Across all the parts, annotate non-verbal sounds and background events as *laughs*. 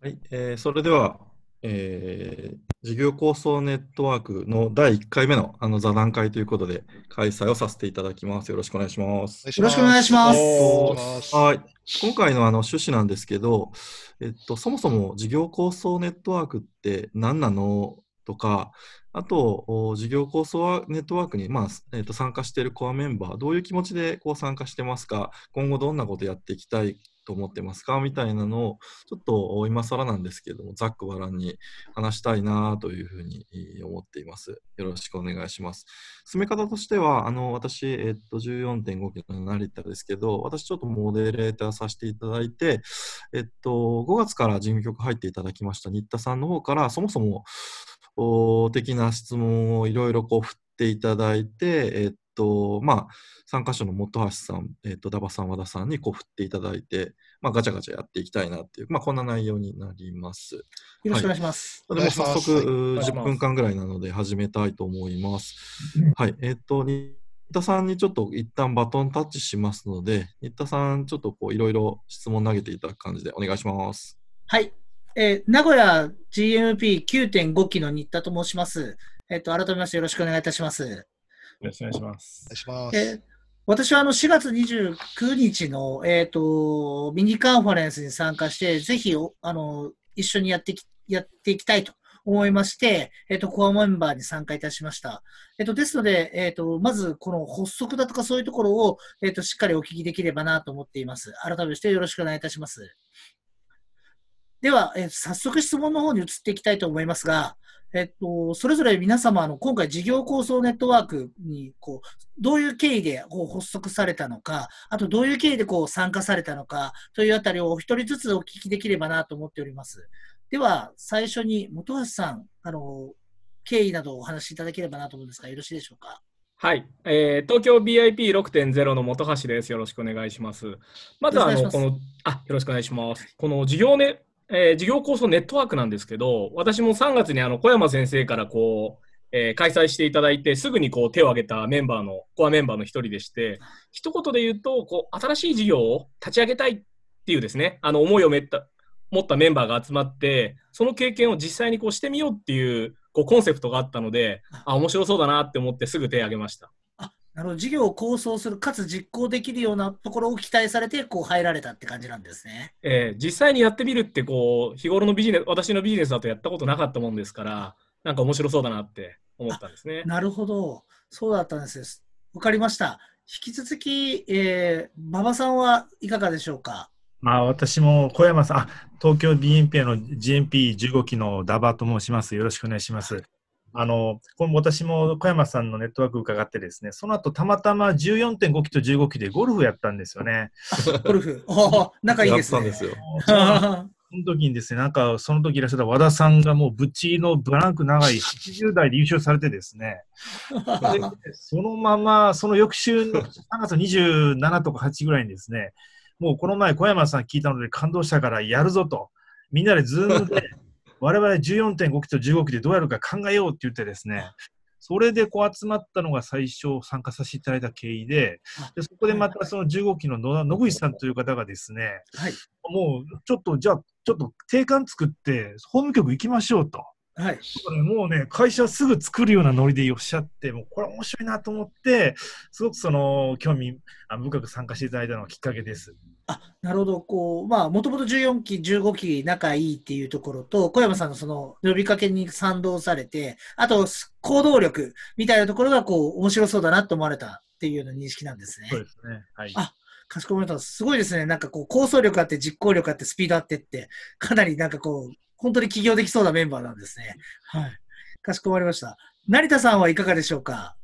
はい、えーそれでは、えー事業構想ネットワークの第1回目のあの座談会ということで開催をさせていただきます。よろしくお願いします。よろしくお願いしますお願いしますはい。今回のあの趣旨なんですけど、えっと、そもそも事業構想ネットワークって何なの？とか、あと、事業構想ネットワークに、まあえっと、参加しているコアメンバー、どういう気持ちでこう参加してますか、今後どんなことやっていきたいと思ってますか？みたいなのを、ちょっと今更なんですけども、ざっくばらんに話したいなというふうに思っています。よろしくお願いします。進め方としては、あの私、えっと、14.5キロの成田ですけど、私ちょっとモデレーターさせていただいて、えっと、5月から事務局入っていただきました新田さんの方から、そもそも、的な質問をいろいろこう振っていただいて、えっと、まあ、参加者の本橋さん、えっと、ダバさん、和田さんにこう振っていただいて、まあ、ガチャガチャやっていきたいなっていう、まあ、こんな内容になります。よろしくお願いします。でも早速、お願いしますうー願いします10分間ぐらいなので始めたいと思います。はい。えっ、と、新田さんにちょっと一旦バトンタッチしますので、新田さん、ちょっとこういろいろ質問投げていただく感じでお願いします。はい。えー名古屋 GMP9.5 期の新田と申します。えっ、と、改めましてよろしくお願いいたします。よろしくお願いしますお願い。します。えー私はあの4月29日の、えっとミニカンファレンスに参加して、ぜひおあの一緒にやってきやっていきたいと思いまして、えっとコアメンバーに参加いたしました。えっとですので、えっとまずこの発足だとかそういうところを、えっとしっかりお聞きできればなと思っています。改めましてよろしくお願いいたします。では、えー早速質問の方に移っていきたいと思いますが、えっと、それぞれ皆様、あの今回、事業構想ネットワークにこうどういう経緯でこう発足されたのか、あとどういう経緯でこう参加されたのかというあたりをお一人ずつお聞きできればなと思っております。では、最初に本橋さん、あの経緯などをお話しいただければなと思うんですが、よろしいでしょうか？はい、えー東京 BIP6.0 の本橋です。よろしくお願いします。まずはあのこのあよろしくお願いします。この事業ね、えー事業構想ネットワークなんですけど、私も3月にあの小山先生からこう、えー開催していただいて、すぐにこう手を挙げたメンバーのコアメンバーの一人でして、一言で言うとこう新しい事業を立ち上げたいっていうですね、あの思いをめった持ったメンバーが集まって、その経験を実際にこうしてみようっていうこうコンセプトがあったので、あ面白そうだなって思ってすぐ手を挙げました。なるほど、事業を構想する、かつ実行できるようなところを期待されて、こう入られたって感じなんですね。えー実際にやってみるってこう日頃のビジネス私のビジネスだとやったことなかったもんですからなんか面白そうだなって思ったんですね。なるほど。そうだったんです。わかりました。引き続き、えー、馬場さんはいかがでしょうか？まあ、私も小山さん、あ東京 BNP の GNP15 期のダバと申します。よろしくお願いします。あの、これ私も小山さんのネットワーク伺ってですね、その後たまたま14.5期と15期でゴルフやったんですよね。*laughs* ゴルフ。仲いいですね。やったんですよ。*laughs* その時にですね、なんかその時いらっしゃった和田さんがもうぶっちのブランク長い80代で優勝されてですね、でそのまま、その翌週の3月27とか8ぐらいにですね、もうこの前小山さん聞いたので感動したからやるぞと、みんなでズームで我々14.5期と15期でどうやるか考えようって言ってですね、それでこう集まったのが最初参加させていただいた経緯で、でそこでまたその15期の野田野口さんという方がですね、はい。もうちょっとじゃあ、ちょっと定款作って、法務局行きましょうと。はい。もうね、会社すぐ作るようなノリでおっしゃって、もうこれ面白いなと思って、すごくその興味あ深く参加していただいたのがきっかけです。あ、なるほど。こう、まあ、もともと14期、15期仲いいっていうところと、小山さんのその呼びかけに賛同されて、あと、行動力みたいなところが、こう、面白そうだなと思われたっていうような認識なんですね。そうですね。はい。あかしこまりました。すごいですね。なんかこう、構想力あって、実行力あって、スピードあってって、かなりなんかこう、本当に起業できそうなメンバーなんですね。はい。かしこまりました。成田さんはいかがでしょうか？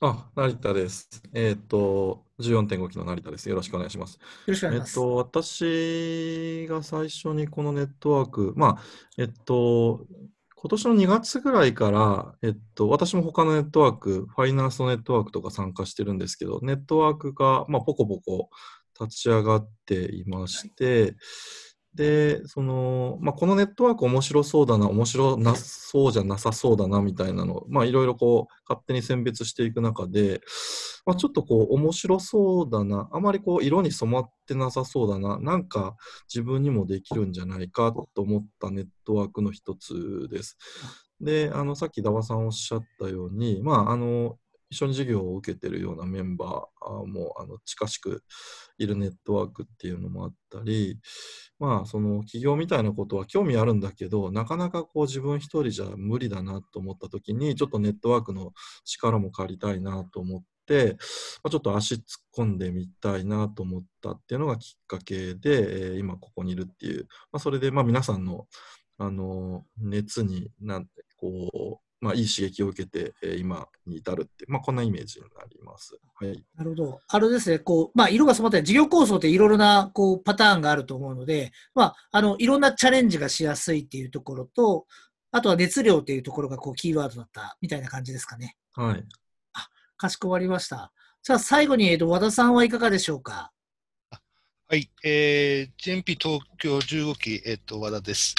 あ、成田です。えっと、14.5期の成田です。よろしくお願いします。よろしくお願いします。えっと、私が最初にこのネットワーク、まあ、えっと、今年の2月ぐらいから、えっと、私も他のネットワーク、ファイナンスのネットワークとか参加してるんですけど、ネットワークが、まあ、ポコポコ立ち上がっていまして、で、その、まあ、このネットワーク面白そうだな、面白なそうじゃなさそうだな、みたいなの、まあ、いろいろこう、勝手に選別していく中で、まあ、ちょっとこう、面白そうだな、あまりこう、色に染まってなさそうだな、なんか自分にもできるんじゃないかと思ったネットワークの一つです。で、あの、さっきダワさんおっしゃったように、まあ、あの、一緒に授業を受けてるようなメンバーもあの近しくいるネットワークっていうのもあったり、まあ、その企業みたいなことは興味あるんだけど、なかなかこう自分一人じゃ無理だなと思った時に、ちょっとネットワークの力も借りたいなと思って、まあ、ちょっと足突っ込んでみたいなと思ったっていうのがきっかけで、えー今ここにいるっていう、まあ、それでまあ皆さんのあの熱になんてこう、まあ、いい刺激を受けて、えー今に至るってまあ、こんなイメージになります。はい。なるほど。あれですね、こう、まあ、色が染まったり、事業構想っていろいろな、こう、パターンがあると思うので、まあ、あの、いろんなチャレンジがしやすいっていうところと、あとは熱量っていうところが、こう、キーワードだったみたいな感じですかね。はい。かしこまりました。じゃあ、最後に、えっと、和田さんはいかがでしょうか？はい、えー、GMP 東京15期、えっ、と、和田です。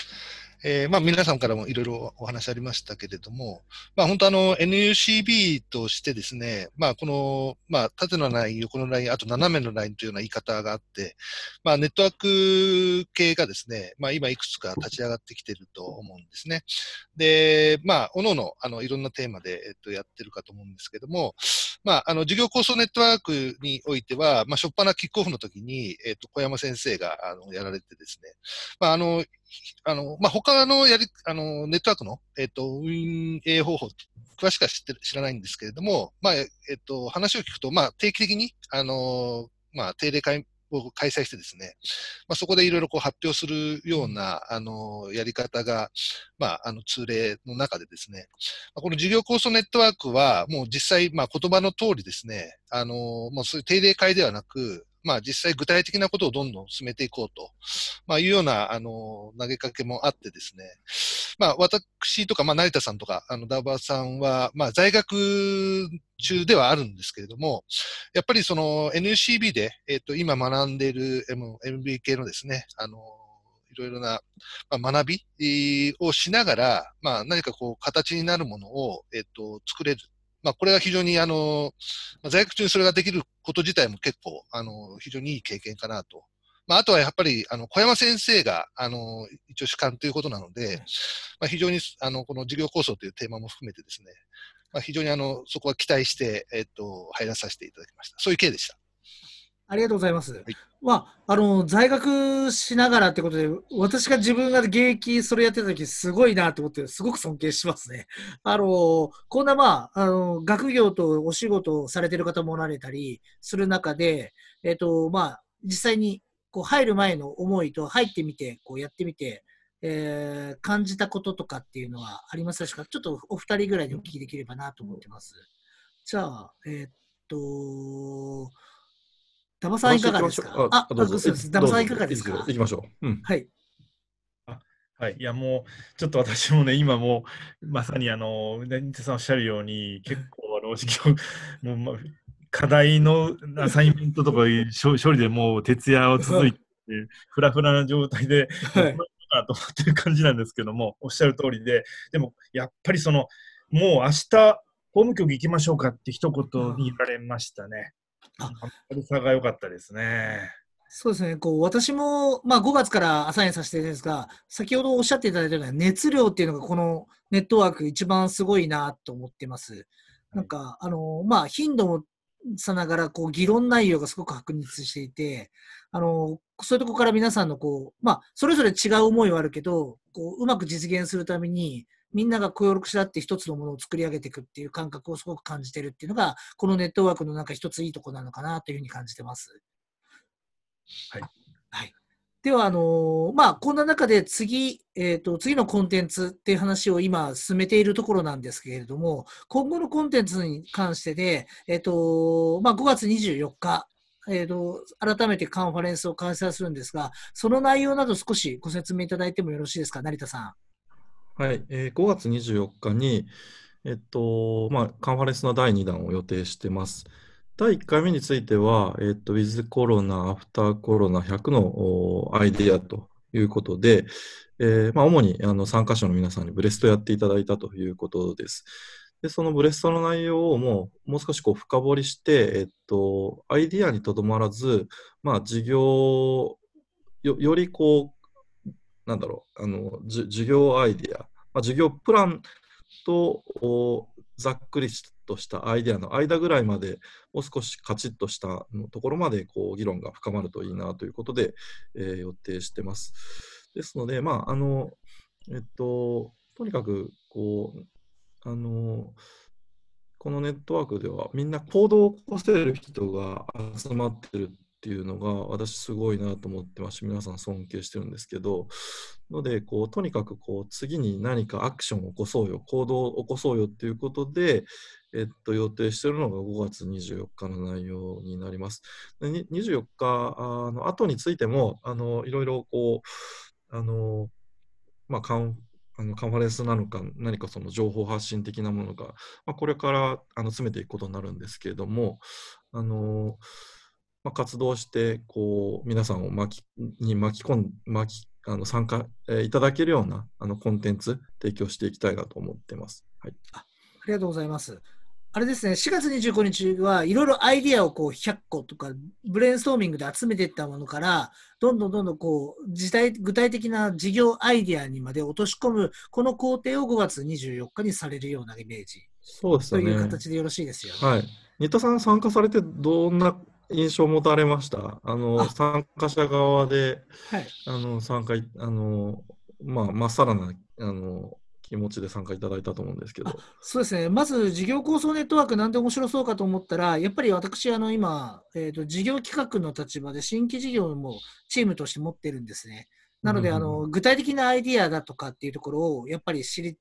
えー、まあ、皆さんからもいろいろお話ありましたけれども、まあ、本当あの、NUCB としてですね、まあ、この、まあ、縦のライン、横のライン、あと斜めのラインというような言い方があって、まあ、ネットワーク系がですね、まあ、今いくつか立ち上がってきていると思うんですね。で、まあ、おのおの、あの、いろんなテーマで、えっと、やってるかと思うんですけども、まあ、あの、事業構想ネットワークにおいては、まあ、初っ端キックオフの時に、えっ、と、小山先生が、あの、やられてですね、まあ、あの、あの、まあ、他のやり、あの、ネットワークの、えっ、と、運営方法、詳しくは知ってる、知らないんですけれども、まあ、えっ、と、話を聞くと、まあ、定期的に、あの、まあ、定例会を開催してですね、まあ、そこでいろいろこう発表するような、あの、やり方が、まあ、あの、通例の中でですね、まあこの事業構想ネットワークは、もう実際、まあ、言葉の通りですね、あの、もうそういう定例会ではなく、まあ、実際具体的なことをどんどん進めていこうと、まあ、いうような、あの、投げかけもあってですね、まあ、私とか、まあ、成田さんとか、あの、ダーバーさんは、まあ、在学中ではあるんですけれども、やっぱりその NCB で、えっ、と、今学んでいる MBK のですね、あの、いろいろな、まあ、学びをしながら、まあ、何かこう、形になるものを、えっ、と、作れる。まあ、これは非常に、あの、まあ在学中にそれができること自体も結構、あの、非常にいい経験かなと。まあ、あとはやっぱり、あの、小山先生が、あの、一応主幹ということなので、まあ、非常に、あの、この事業構想というテーマも含めてですね、まあ、非常にあの、そこは期待して、えっと、入らさせていただきました。そういう経緯でした。ありがとうございます。いまあ、あの、在学しながらってことで、私が自分が現役それやってた時すごいなと思って、すごく尊敬しますね。あの、こんなまあ、あの、学業とお仕事をされてる方もおられたりする中で、えっと、まあ、実際にこう入る前の思いと入ってみて、こうやってみて、えー感じたこととかっていうのはありますでしょうか？ちょっとお二人ぐらいでお聞きできればなと思ってます。じゃあ、えーっと、ダバさんいかがですかあ、どうぞ。ダバさんいかがですか？どうぞ行きましょう。うん。はい。はい。いや、もう、ちょっと私もね、今もう、まさにあの、ねさんおっしゃるように、結構、あの、授業、もう、ま課題のアサインメントとか処 *laughs* 処理でもう徹夜を続いて、フラフラな状態で、はいなと思ってる感じなんですけども、おっしゃる通りで、でも、やっぱりその、もう明日、法務局行きましょうかって一言に言われましたね。あ明るさが良かったですね。そうですね。こう、私も、まあ、5月からアサインさせてるんですが、先ほどおっしゃっていただいたような熱量っていうのが、このネットワーク一番すごいなと思ってます。なんか、あの、まあ、頻度もさながら、こう、議論内容がすごく確立していて、あの、そういうところから皆さんの、こう、まあ、それぞれ違う思いはあるけど、こう、うまく実現するために、みんなが協力し合って一つのものを作り上げていくっていう感覚をすごく感じてるっていうのが、このネットワークのなんか一ついいところなのかなというふうに感じてます。はい。はい。では、あのーまあ、こんな中で次、えっ、と、次のコンテンツっていう話を今進めているところなんですけれども、今後のコンテンツに関してで、えっ、と、まあ、5月24日、えっ、と、改めてカンファレンスを開催するんですが、その内容など少しご説明いただいてもよろしいですか、成田さん。はい、えー5月24日に、えっと、まあ、カンファレンスの第2弾を予定してます。第1回目については、えっと、ウィズコロナ、アフターコロナ100のアイデアということで、えーまあ、主にあの参加者の皆さんにブレストやっていただいたということです。で、そのブレストの内容をもう、もう少しこう深掘りして、えっと、アイディアにとどまらず、まあ、事業、よよりこう、なんだろう、あの、じ事業アイディア、まあ、事業プランとざっくりとしたアイディアの間ぐらいまで、もう少しカチッとしたところまでこう議論が深まるといいなということで、えー予定してます。ですので、まあ、あの、えっと、とにかく、こう、あの、このネットワークではみんな行動を起こせる人が集まってるっていうのが私すごいなと思ってます。し皆さん尊敬してるんですけど。のでこうとにかくこう次に何かアクションを起こそうよ。行動を起こそうよっていうことで、えっと、予定してるのが5月24日の内容になります。で24日の後についてもあのいろいろこうあの、まあ、あのカンファレンスなのか、何かその情報発信的なものが、まあ、これからあの詰めていくことになるんですけれども、あのまあ、活動してこう皆さんを巻きに巻き込ん巻きあの参加、えいただけるようなあのコンテンツ提供していきたいなと思ってます。はい、ありがとうございます。あれですね、4月25日はいろいろアイディアをこう100個とかブレインストーミングで集めていったものから、どんどんどんどんこう具体具体的な事業アイディアにまで落とし込む、この工程を5月24日にされるようなイメージそうですよね。という形でよろしいですよね。はい。新田さん参加されてどんな印象を持たれました？あのあ参加者側ではいあの参加いあのまあまっさらなあの気持ちで参加いただいたと思うんですけど。そうですね、まず事業構想ネットワークなんで面白そうかと思ったら、やっぱり私、あの今、えーと、事業企画の立場で新規事業もチームとして持ってるんですね。なので、うんあの具体的なアイディアだとかっていうところをやっぱり知り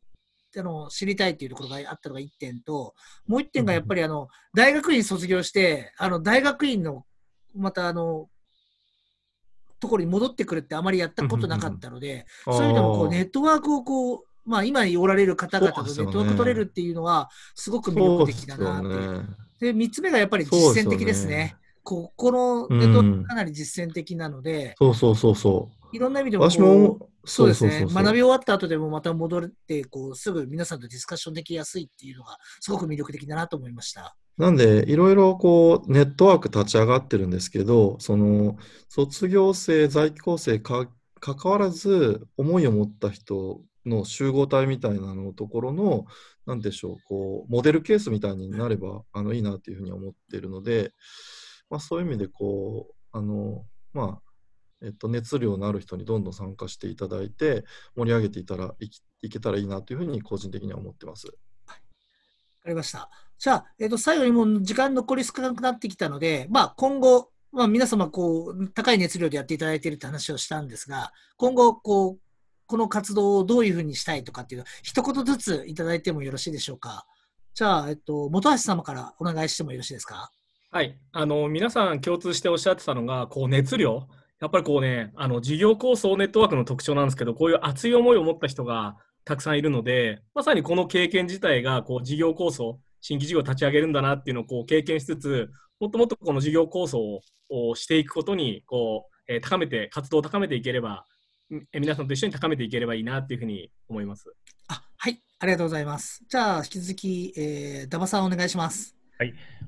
あの知りたいっていうところがあったのが1点と、もう1点がやっぱりあの大学院卒業して、あの大学院のまたあのところに戻ってくるってあまりやったことなかったので、そういう意味でもこうネットワークをこう、まあ、今おられる方々とネットワーク取れるっていうのは、すごく魅力的だなっていう。で、3つ目がやっぱり実践的ですね。ここのネットワークかなり実践的なので、そうそうそうそう。いろんな意味でも私もそうですね。学び終わった後でもまた戻って、こう、すぐ皆さんとディスカッションできやすいっていうのが、すごく魅力的だなと思いました。なんで、いろいろこう、ネットワーク立ち上がってるんですけど、その、卒業生、在校生か、関わらず、思いを持った人の集合体みたいなのところの、なんでしょう、こう、モデルケースみたいになれば、あの、いいなっていうふうに思っているので、まあ、そういう意味で、こう、あの、まあ、えっと、熱量のある人にどんどん参加していただいて、盛り上げていたらいいけたらいいなというふうに、個人的には思ってます。わかりました。じゃあ、えっ、と、最後にもう時間残り少なくなってきたので、まあ、今後、まあ、皆様、こう、高い熱量でやっていただいているって話をしたんですが、今後、こう、この活動をどういうふうにしたいとかっていう一言ずついただいてもよろしいでしょうか？じゃあ、えっと、本橋様からお願いしてもよろしいですか？はい。あの、皆さん共通しておっしゃってたのが、こう、熱量。やっぱりこうね、あの、事業構想ネットワークの特徴なんですけど、こういう熱い思いを持った人がたくさんいるので、まさにこの経験自体が、こう、事業構想、新規事業を立ち上げるんだなっていうのをこう経験しつつ、もっともっとこの事業構想をしていくことに、こう、えー高めて、活動を高めていければ、皆さんと一緒に高めていければいいなっていうふうに思います。あ、はい。ありがとうございます。じゃあ、引き続き、えー、ダバさんお願いします。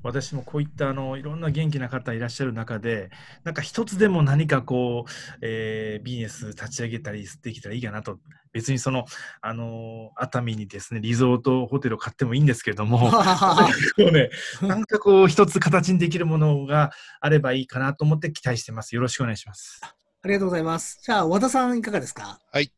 私もこういったあのいろんな元気な方いらっしゃる中で、なんか一つでも何かこう、えービジネス立ち上げたりできたらいいかなと、別にその、あの熱海にですね、リゾートホテルを買ってもいいんですけれども、*laughs* こうね、なんかこう一つ形にできるものがあればいいかなと思って期待してます。よろしくお願いします。ありがとうございます。じゃあ、和田さんいかがですか？はい。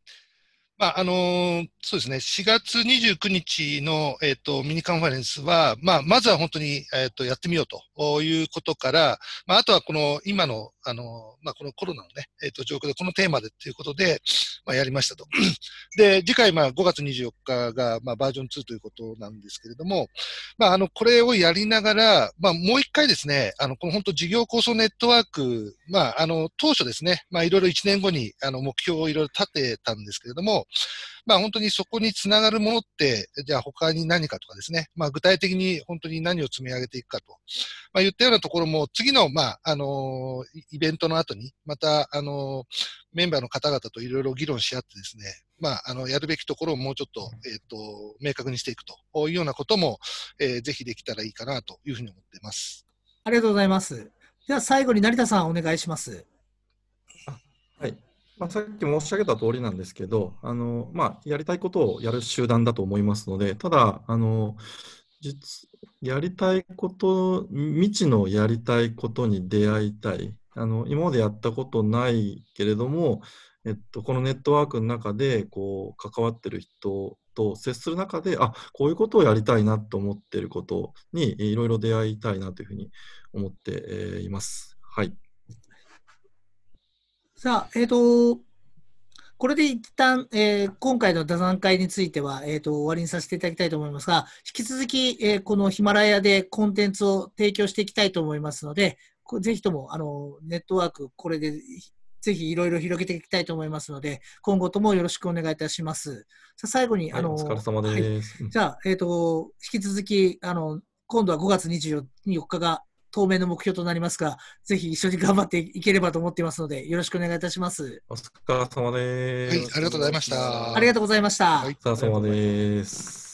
まあ、あのーそうですね、4月29日の、えっ、と、ミニカンファレンスは、まあ、まずは本当に、えっ、と、やってみようということから、まあ、あとはこの、今の、あのまあ、このコロナのね、えっ、と、状況で、このテーマでということで、まあ、やりましたと。*clears throat* で、次回、まあ、5月24日が、ま、バージョン2ということなんですけれども、まあ、あの、これをやりながら、まあ、もう一回ですね、あの、この本当事業構想ネットワーク、まあ、あの、当初ですね、ま、いろいろ1年後に、あの、目標をいろいろ立てたんですけれども、まあ本当にそこにつながるものって、じゃあ他に何かとかですね、まあ具体的に本当に何を積み上げていくかと、まあ言ったようなところも次の、まあ、あのイベントの後に、また、あのメンバーの方々といろいろ議論し合ってですね、まあ、あの、やるべきところをもうちょっと、えっ、ー、と、明確にしていくというようなことも、えー、ぜひできたらいいかなというふうに思っています。ありがとうございます。では最後に成田さんお願いします。はい。まあ、さっき申し上げた通りなんですけど、あの、まあ、やりたいことをやる集団だと思いますので、ただ、あの、実、やりたいこと、未知のやりたいことに出会いたい。あの、今までやったことないけれども、えっと、このネットワークの中で、こう、関わってる人と接する中で、あ、こういうことをやりたいなと思っていることに、いろいろ出会いたいなというふうに思っています。はい。さあ、えっ、ー、と、これで一旦、えー、今回の座談会については、えーと、終わりにさせていただきたいと思いますが、引き続き、えー、このヒマラヤでコンテンツを提供していきたいと思いますので、ぜひともあのネットワーク、これでぜひいろいろ広げていきたいと思いますので、今後ともよろしくお願いいたします。さあ最後に、はい、あの、お疲れ様です。はい、じゃあ、えっ、ー、と、引き続き、あの、今度は5月24日が当面の目標となりますが、ぜひ一緒に頑張っていければと思っていますので、よろしくお願いいたします。お疲れ様です。はい、ありがとうございました。ありがとうございました。はい、お疲れ様です。